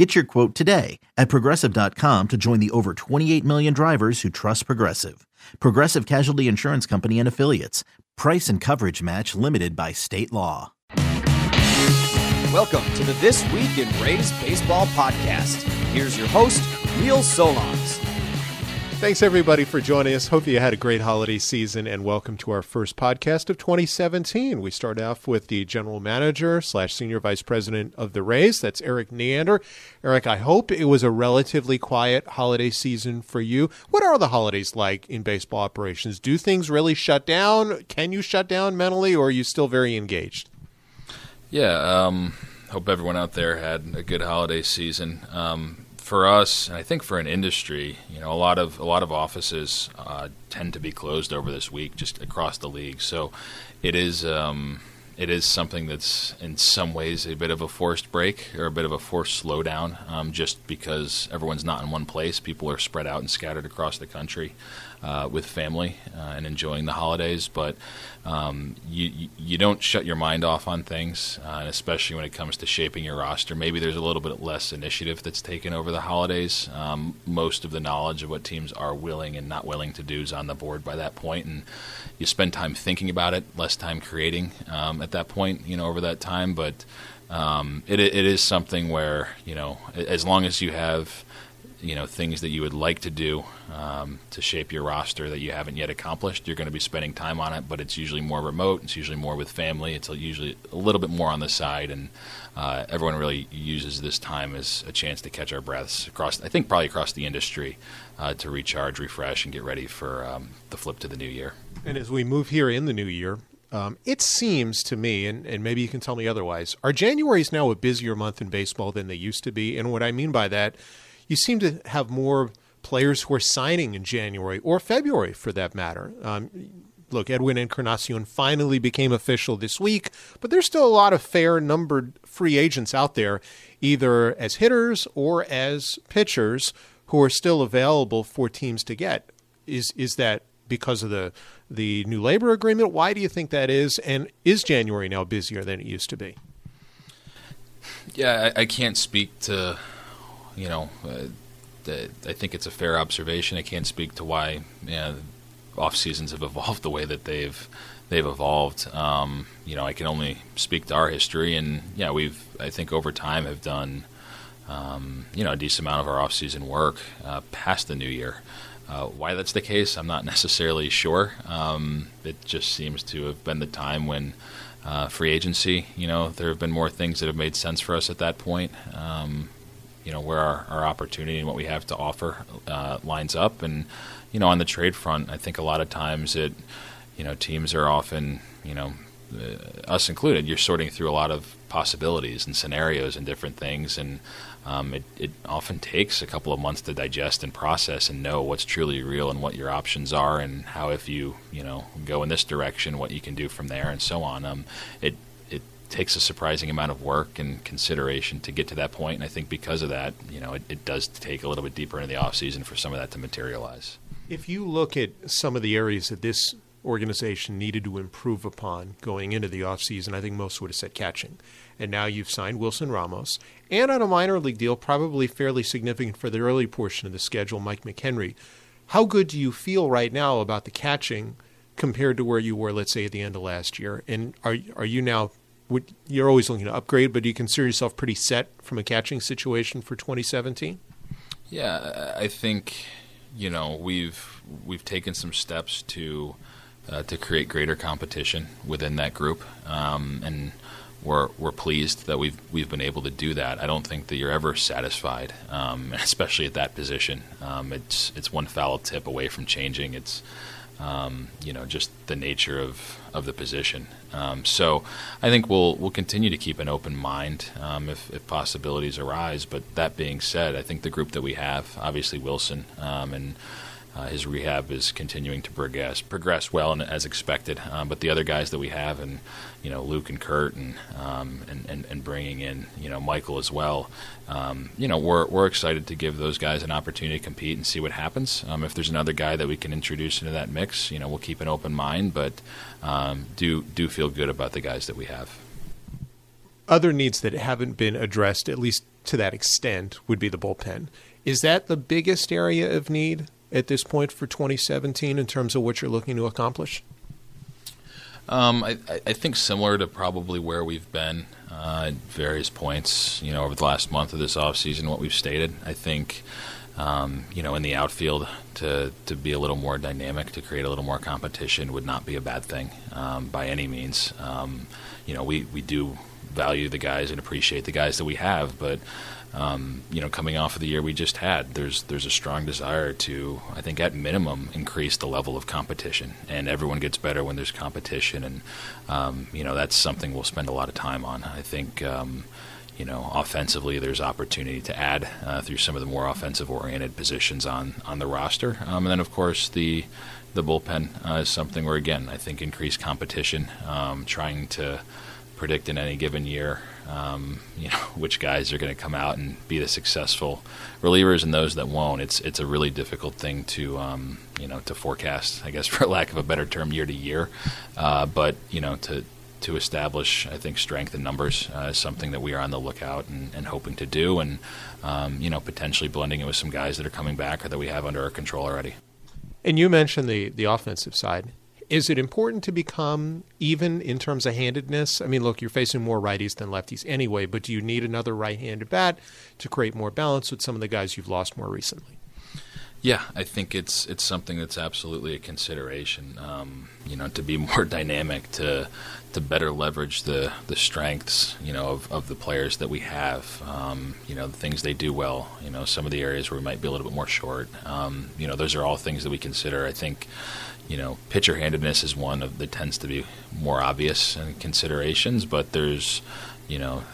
Get your quote today at progressive.com to join the over 28 million drivers who trust Progressive. Progressive Casualty Insurance Company and Affiliates. Price and coverage match limited by state law. Welcome to the This Week in Rays Baseball podcast. Here's your host, Neil Solondz. Thanks everybody for joining us. Hope you had a great holiday season and welcome to our first podcast of 2017. We start off with the general manager slash senior vice president of the Rays. That's Erik Neander. Erik, I hope it was a relatively quiet holiday season for you. What are the holidays like in baseball operations? Do things really shut down? Can you shut down mentally or are you still very engaged? Yeah, um, hope everyone out there had a good holiday season. Um, for us, and I think for an industry, you know, a lot of a lot of offices uh, tend to be closed over this week, just across the league. So it is um, it is something that's in some ways a bit of a forced break or a bit of a forced slowdown, um, just because everyone's not in one place. People are spread out and scattered across the country uh, with family uh, and enjoying the holidays. But um, you you don't shut your mind off on things, uh, and especially when it comes to shaping your roster. Maybe there's a little bit less initiative that's taken over the holidays. Um, most of the knowledge of what teams are willing and not willing to do is on the board by that point, and you spend time thinking about it, less time creating um, at that point. You know, over that time, but. Um, it, it is something where you know, as long as you have you know things that you would like to do um, to shape your roster that you haven't yet accomplished. You're going to be spending time on it, but it's usually more remote. It's usually more with family. It's usually a little bit more on the side, and uh, everyone really uses this time as a chance to catch our breaths across. I think probably across the industry uh, to recharge, refresh, and get ready for um, the flip to the new year. And as we move here in the new year, um, it seems to me, and, and maybe you can tell me otherwise, our January is now a busier month in baseball than they used to be. And what I mean by that you seem to have more players who are signing in January or February, for that matter. Um, look, Edwin Encarnacion finally became official this week, but there's still a lot of fair numbered free agents out there, either as hitters or as pitchers, who are still available for teams to get. Is is that because of the the new labor agreement? Why do you think that is? And is January now busier than it used to be? Yeah, I, I can't speak to you know, uh, I think it's a fair observation. I can't speak to why you know, off seasons have evolved the way that they've they've evolved. Um, you know, I can only speak to our history, and yeah, we've I think over time have done um, you know a decent amount of our off season work uh, past the new year. Uh, why that's the case, I'm not necessarily sure. Um, it just seems to have been the time when uh, free agency, you know, there have been more things that have made sense for us at that point. Um, you know where our, our opportunity and what we have to offer uh, lines up. And you know, on the trade front, I think a lot of times it, you know, teams are often, you know, uh, us included, you're sorting through a lot of possibilities and scenarios and different things, and um, it, it often takes a couple of months to digest and process and know what's truly real and what your options are, and how if you you know go in this direction, what you can do from there, and so on. Um, it takes a surprising amount of work and consideration to get to that point. And I think because of that, you know, it, it does take a little bit deeper into the off season for some of that to materialize. If you look at some of the areas that this organization needed to improve upon going into the off season, I think most would have said catching. And now you've signed Wilson Ramos, and on a minor league deal, probably fairly significant for the early portion of the schedule, Mike McKenry. How good do you feel right now about the catching compared to where you were, let's say, at the end of last year? And are are you now would, you're always looking to upgrade, but do you consider yourself pretty set from a catching situation for 2017? Yeah, I think you know we've we've taken some steps to uh, to create greater competition within that group, um, and we're we're pleased that we've we've been able to do that. I don't think that you're ever satisfied, um, especially at that position. Um, it's it's one foul tip away from changing. It's um, you know, just the nature of, of the position. Um, so I think we'll we'll continue to keep an open mind um, if, if, possibilities arise. But that being said, I think the group that we have, obviously Wilson, um, and uh, his rehab is continuing to progress progress well and as expected. Um, but the other guys that we have, and you know Luke and Curt, and um, and, and, and bringing in you know Michael as well. Um, you know we're we're excited to give those guys an opportunity to compete and see what happens. Um, if there's another guy that we can introduce into that mix, you know we'll keep an open mind, but um, do do feel good about the guys that we have. Other needs that haven't been addressed, at least to that extent, would be the bullpen. Is that the biggest area of need at this point for 2017 in terms of what you're looking to accomplish? Um, I, I, think similar to probably where we've been uh, at various points, you know, over the last month of this offseason, what we've stated. I think, um, you know, in the outfield, to, to be a little more dynamic, to create a little more competition would not be a bad thing um, by any means. Um, you know, we, we do value the guys and appreciate the guys that we have, but um, you know, coming off of the year we just had, there's there's a strong desire to, I think, at minimum, increase the level of competition. And everyone gets better when there's competition, and um, you know that's something we'll spend a lot of time on. I think. Um, you know, offensively, there's opportunity to add uh, through some of the more offensive-oriented positions on on the roster, um, and then of course the the bullpen uh, is something where again I think increased competition, um, trying to predict in any given year um, you know which guys are going to come out and be the successful relievers and those that won't. It's it's a really difficult thing to um, you know to forecast. I guess for lack of a better term, year to year. Uh, but you know to to establish, I think, strength in numbers uh, is something that we are on the lookout and, and hoping to do, and um, you know potentially blending it with some guys that are coming back or that we have under our control already. And you mentioned the the offensive side is it important to become even in terms of handedness? I mean, look, you're facing more righties than lefties anyway, but do you need another right handed bat to create more balance with some of the guys you've lost more recently? Yeah, I think it's it's something that's absolutely a consideration. Um, you know, to be more dynamic, to to better leverage the the strengths, you know, of, of the players that we have. Um, you know, the things they do well. You know, some of the areas where we might be a little bit more short. Um, you know, those are all things that we consider. I think you know, pitcher handedness is one of that tends to be more obvious considerations, but there's, you know,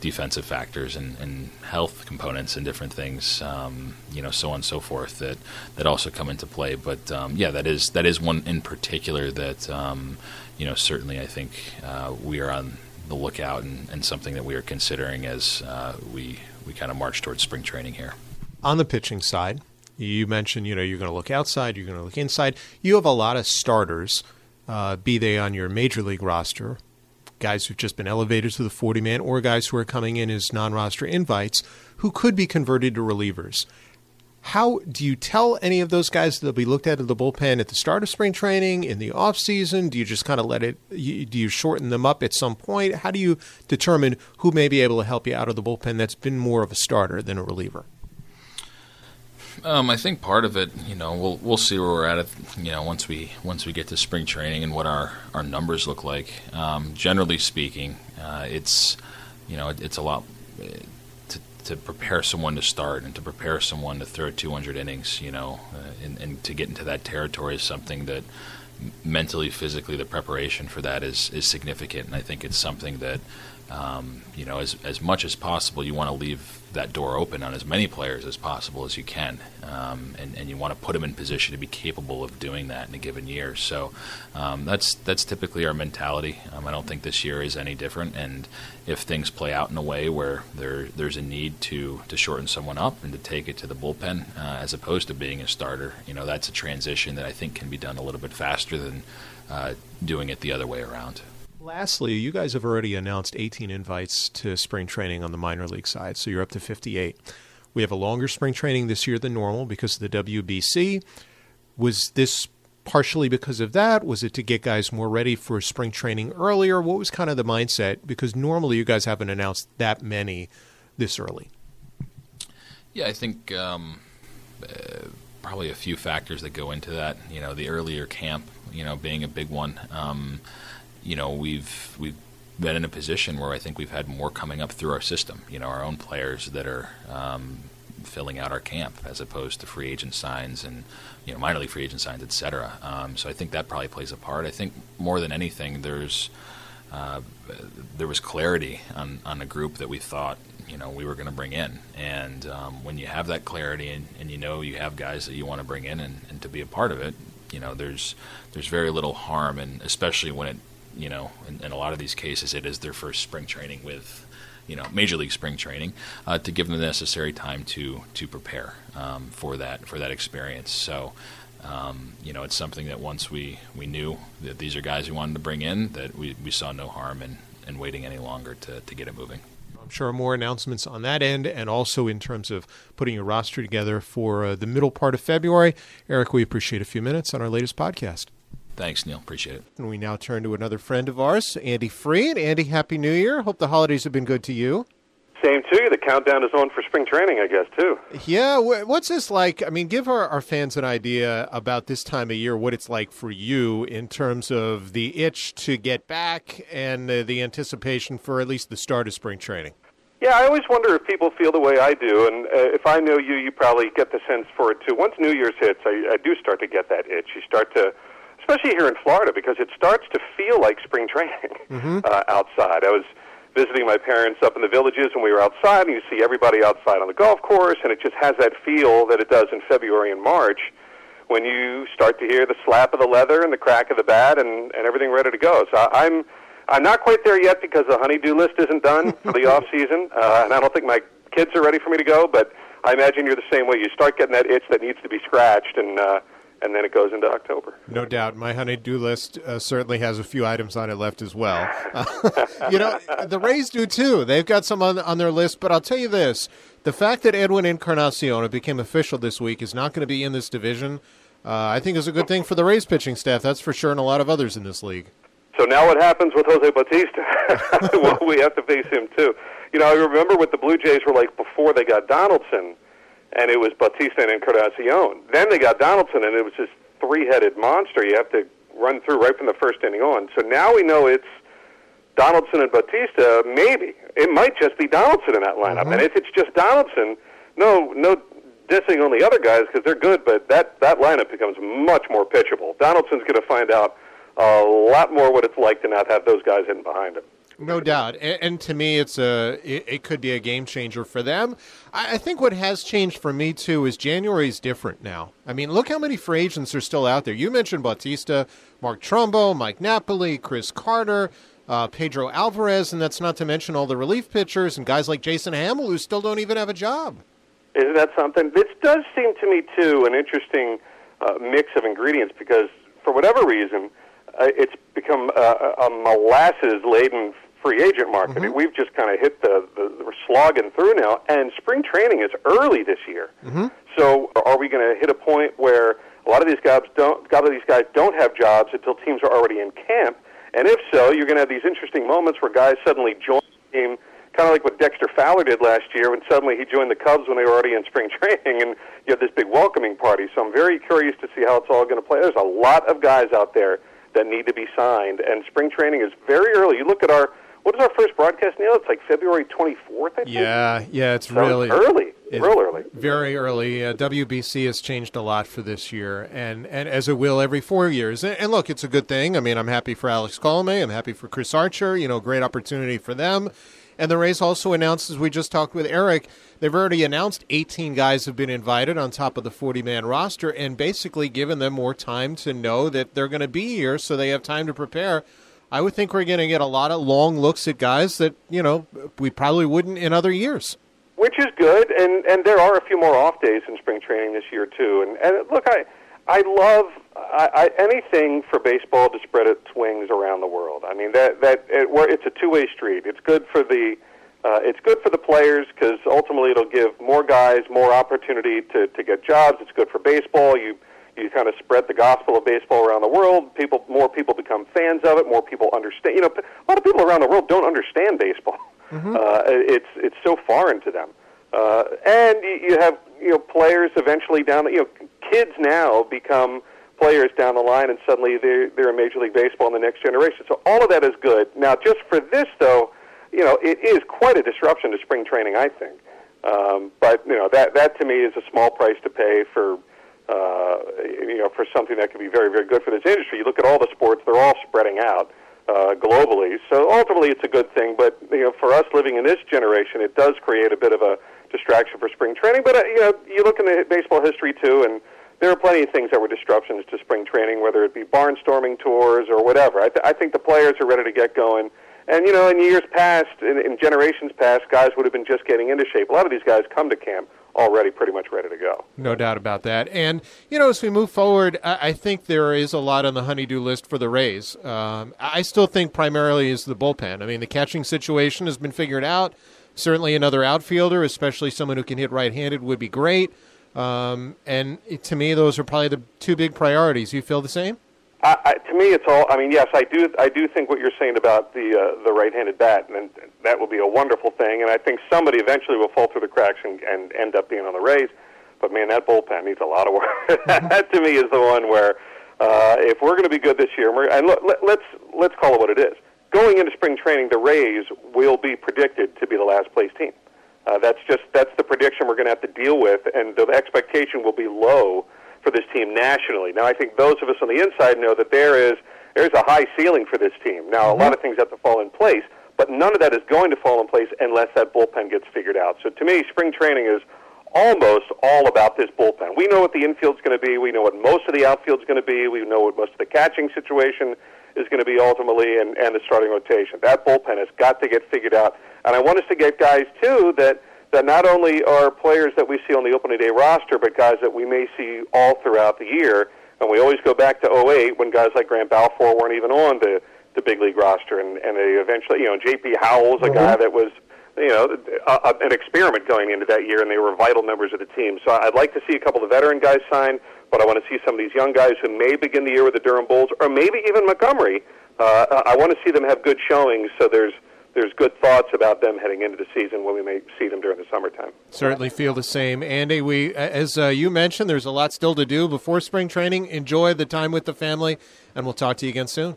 defensive factors and, and, health components and different things, um, you know, so on and so forth that, that also come into play. But um, yeah, that is that is one in particular that, um, you know, certainly I think uh, we are on the lookout and, and, something that we are considering as uh, we we kind of march towards spring training here. On the pitching side, you mentioned, you know, you're going to look outside, you're going to look inside. You have a lot of starters, uh, be they on your major league roster, guys who've just been elevated to the 40 man, or guys who are coming in as non roster invites who could be converted to relievers. How do you tell any of those guys that they'll be looked at in the bullpen at the start of spring training, in the off season? Do you just kind of let it? Do you shorten them up at some point? How do you determine who may be able to help you out of the bullpen that's been more of a starter than a reliever? Um, I think part of it, you know, we'll we'll see where we're at. It, you know, once we once we get to spring training and what our, our numbers look like. Um, generally speaking, uh, it's you know it, it's a lot uh, to to prepare someone to start and to prepare someone to throw 200 innings. You know, uh, and, and to get into that territory is something that mentally, physically, the preparation for that is is significant. And I think it's something that um, you know, as as much as possible, you want to leave that door open on as many players as possible as you can, um, and and you want to put them in position to be capable of doing that in a given year. So um, that's that's typically our mentality. Um, I don't think this year is any different. And if things play out in a way where there there's a need to to shorten someone up and to take it to the bullpen uh, as opposed to being a starter, you know, that's a transition that I think can be done a little bit faster than uh, doing it the other way around. Lastly, you guys have already announced 18 invites to spring training on the minor league side, so you're up to 58. We have a longer spring training this year than normal because of the WBC. Was this partially because of that? Was it to get guys more ready for spring training earlier? What was kind of the mindset? Because normally you guys haven't announced that many this early. Yeah, I think um, uh, probably a few factors that go into that. You know, the earlier camp, you know, being a big one. Um, you know, we've we've been in a position where I think we've had more coming up through our system. You know, our own players that are um, filling out our camp as opposed to free agent signs and you know minor league free agent signs, et cetera. Um, so I think that probably plays a part. I think more than anything, there's uh, there was clarity on, on a group that we thought you know we were going to bring in. And um, when you have that clarity and, and, you know you have guys that you want to bring in and, and, to be a part of it, you know there's there's very little harm, and especially when it you know in, in a lot of these cases it is their first spring training with you know major league spring training uh, to give them the necessary time to to prepare um, for that for that experience. So. Um, you know, it's something that once we, we knew that these are guys we wanted to bring in, that we, we saw no harm in, in waiting any longer to, to get it moving. I'm sure more announcements on that end, and also in terms of putting your roster together for uh, the middle part of February. Erik, we appreciate a few minutes on our latest podcast. Thanks, Neil. Appreciate it. And we now turn to another friend of ours, Andy Freed. Andy, Happy New Year. Hope the holidays have been good to you. Same to you. The countdown is on for spring training, I guess, too. Yeah. What's this like? I mean, give our, our fans an idea about this time of year, what it's like for you in terms of the itch to get back and uh, the anticipation for at least the start of spring training. Yeah, I always wonder if people feel the way I do, and uh, if I know you, you probably get the sense for it too. Once New Year's hits, I, I do start to get that itch. You start to, especially here in Florida, because it starts to feel like spring training mm-hmm. uh, outside. I was visiting my parents up in the villages and we were outside and you see everybody outside on the golf course and it just has that feel that it does in February and March when you start to hear the slap of the leather and the crack of the bat and, and everything ready to go. So I'm I'm not quite there yet because the honeydew list isn't done for the off season, uh, and I don't think my kids are ready for me to go. But I imagine you're the same way. You start getting that itch that needs to be scratched, and uh, and then it goes into October. No doubt. My honey-do list uh, certainly has a few items on it left as well. you know, the Rays do too. They've got some on, on their list, but I'll tell you this the fact that Edwin Encarnacion became official this week is not going to be in this division. Uh, I think is a good thing for the Rays pitching staff. That's for sure, and a lot of others in this league. So now what happens with Jose Bautista? well, we have to face him too. You know, I remember what the Blue Jays were like before they got Donaldson and it was Bautista and Encarnacion. Then they got Donaldson, and it was this three-headed monster you have to run through right from the first inning on. So now we know it's Donaldson and Bautista. Maybe it might just be Donaldson in that lineup, mm-hmm. and if it's just Donaldson, no, no dissing on the other guys because they're good, but that that lineup becomes much more pitchable. Donaldson's going to find out a lot more what it's like to not have those guys in behind him. No doubt, and, and, to me, it's a it, it, could be a game changer for them. I, I, think what has changed for me too is January is different now. I mean, look how many free agents are still out there. You mentioned Bautista, Mark Trumbo, Mike Napoli, Chris Carter, uh, Pedro Alvarez, and that's not to mention all the relief pitchers and guys like Jason Hammel who still don't even have a job. Isn't that something? This does seem to me too an interesting uh, mix of ingredients because for whatever reason. Uh, it's become uh, a molasses laden free agent market. Mm-hmm. We've just kind of hit the, the, the slogging through now, and spring training is early this year. Mm-hmm. So, are we going to hit a point where a lot of these guys don't, a lot of these guys don't have jobs until teams are already in camp? And if so, you're going to have these interesting moments where guys suddenly join the team, kind of like what Dexter Fowler did last year when suddenly he joined the Cubs when they were already in spring training, and you have this big welcoming party. So I'm very curious to see how it's all going to play. There's a lot of guys out there that need to be signed, and spring training is very early. You look at our what is our first broadcast, Neil? It's like February 24th, I think. Yeah, yeah, it's so really early. It's real early. Very early. Uh, WBC has changed a lot for this year, and, and as it will every four years. And, and look, it's a good thing. I mean, I'm happy for Alex Colome. I'm happy for Chris Archer. You know, great opportunity for them. And the Rays also announced, as we just talked with Erik, they've already announced 18 guys have been invited on top of the 40 man roster and basically given them more time to know that they're going to be here so they have time to prepare. I would think we're going to get a lot of long looks at guys that you know we probably wouldn't in other years. Which is good, and and there are a few more off days in spring training this year too. And and look, I I love I, I, anything for baseball to spread its wings around the world. I mean that that it, it's a two way street. It's good for the uh, it's good for the players because ultimately it'll give more guys more opportunity to to get jobs. It's good for baseball. You you kind of spread the gospel of baseball around the world. People, more people become fans of it. More people understand. You know, a lot of people around the world don't understand baseball. Mm-hmm. Uh, it's it's so foreign to them. Uh, and you have you know players eventually down. You know, kids now become players down the line, and suddenly they're they're in Major League Baseball in the next generation. So all of that is good. Now, just for this though, you know, it is quite a disruption to spring training. I think. Um, but you know that that to me is a small price to pay for uh, you know, for something that could be very, very good for this industry. You look at all the sports; they're all spreading out. Uh, globally. So ultimately, it's a good thing. But you know, for us living in this generation, it does create a bit of a distraction for spring training. But uh, you know, you look in the baseball history too, and there are plenty of things that were disruptions to spring training, whether it be barnstorming tours or whatever. I, th- I think the players are ready to get going. And you know, in years past, in, in generations past, guys would have been just getting into shape. A lot of these guys come to camp already pretty much ready to go. No doubt about that. And, you know, as we move forward, I, I think there is a lot on the honeydew list for the Rays. Um, I still think primarily is the bullpen. I mean, the catching situation has been figured out. Certainly another outfielder, especially someone who can hit right handed, would be great. Um, and to me, those are probably the two big priorities. You feel the same? I, I, to me, it's all. I mean, yes, I do. I do think what you're saying about the uh, the right-handed bat, and that will be a wonderful thing. And I think somebody eventually will fall through the cracks and, and end up being on the Rays. But man, that bullpen needs a lot of work. that to me is the one where, uh, if we're going to be good this year, we're, and let, let's let's call it what it is. Going into spring training, the Rays will be predicted to be the last place team. Uh, that's just that's the prediction we're going to have to deal with, and the expectation will be low for this team nationally. Now, I think those of us on the inside know that there is there's a high ceiling for this team. Now, a lot of things have to fall in place, but none of that is going to fall in place unless that bullpen gets figured out. So, to me, spring training is almost all about this bullpen. We know what the infield's going to be. We know what most of the outfield's going to be. We know what most of the catching situation is going to be ultimately, and, and the starting rotation. That bullpen has got to get figured out. And I want us to get guys too that that not only are players that we see on the opening day roster, but guys that we may see all throughout the year. And we always go back to 08 when guys like Grant Balfour weren't even on the, the big league roster. And, and they eventually, you know, J.P. Howell's a guy that was, you know, a, a, an experiment going into that year, and they were vital members of the team. So I'd like to see a couple of veteran guys sign, but I want to see some of these young guys who may begin the year with the Durham Bulls, or maybe even Montgomery. Uh, I want to see them have good showings so there's – there's good thoughts about them heading into the season when we may see them during the summertime. Certainly feel the same, Andy. We, as uh, you mentioned, there's a lot still to do before spring training. Enjoy the time with the family, and we'll talk to you again soon.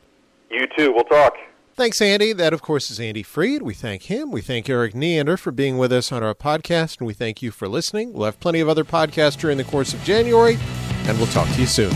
You too. We'll talk. Thanks, Andy. That, of course, is Andy Freed. We thank him. We thank Erik Neander for being with us on our podcast, and we thank you for listening. We'll have plenty of other podcasts during the course of January, and we'll talk to you soon.